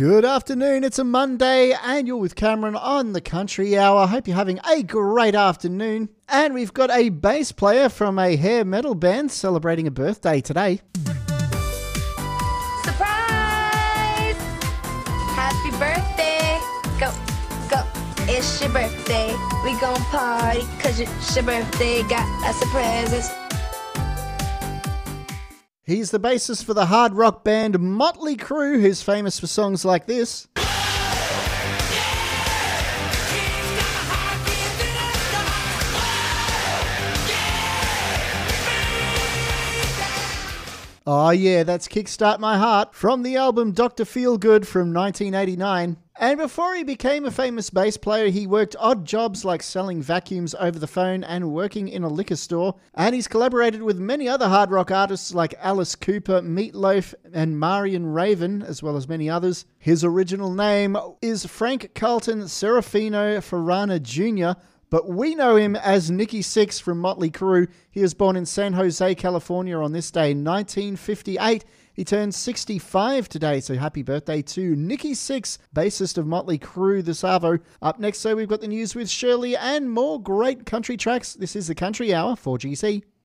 Good afternoon. It's a Monday, and you're with Cameron on the Country Hour. Hope you're having a great afternoon. And we've got a bass player from a hair metal band celebrating a birthday today. Surprise! Happy birthday! Go, go, it's your birthday. We gon' party cause it's your birthday. Got us a present. He's the bassist for the hard rock band Motley Crue, who's famous for songs like this. Oh, yeah, that's Kickstart My Heart from the album Dr. Feelgood from 1989. And before he became a famous bass player, he worked odd jobs like selling vacuums over the phone and working in a liquor store. And he's collaborated with many other hard rock artists like Alice Cooper, Meatloaf, and Marion Raven, as well as many others. His original name is Frank Carlton Serafino Feranna Jr., but we know him as Nikki Sixx from Motley Crue. He was born in San Jose, California on this day, 1958. He turns 65 today, so happy birthday to Nikki Sixx, bassist of Motley Crue, the Savo. Up next, so we've got the news with Shirley and more great country tracks. This is the Country Hour for GC.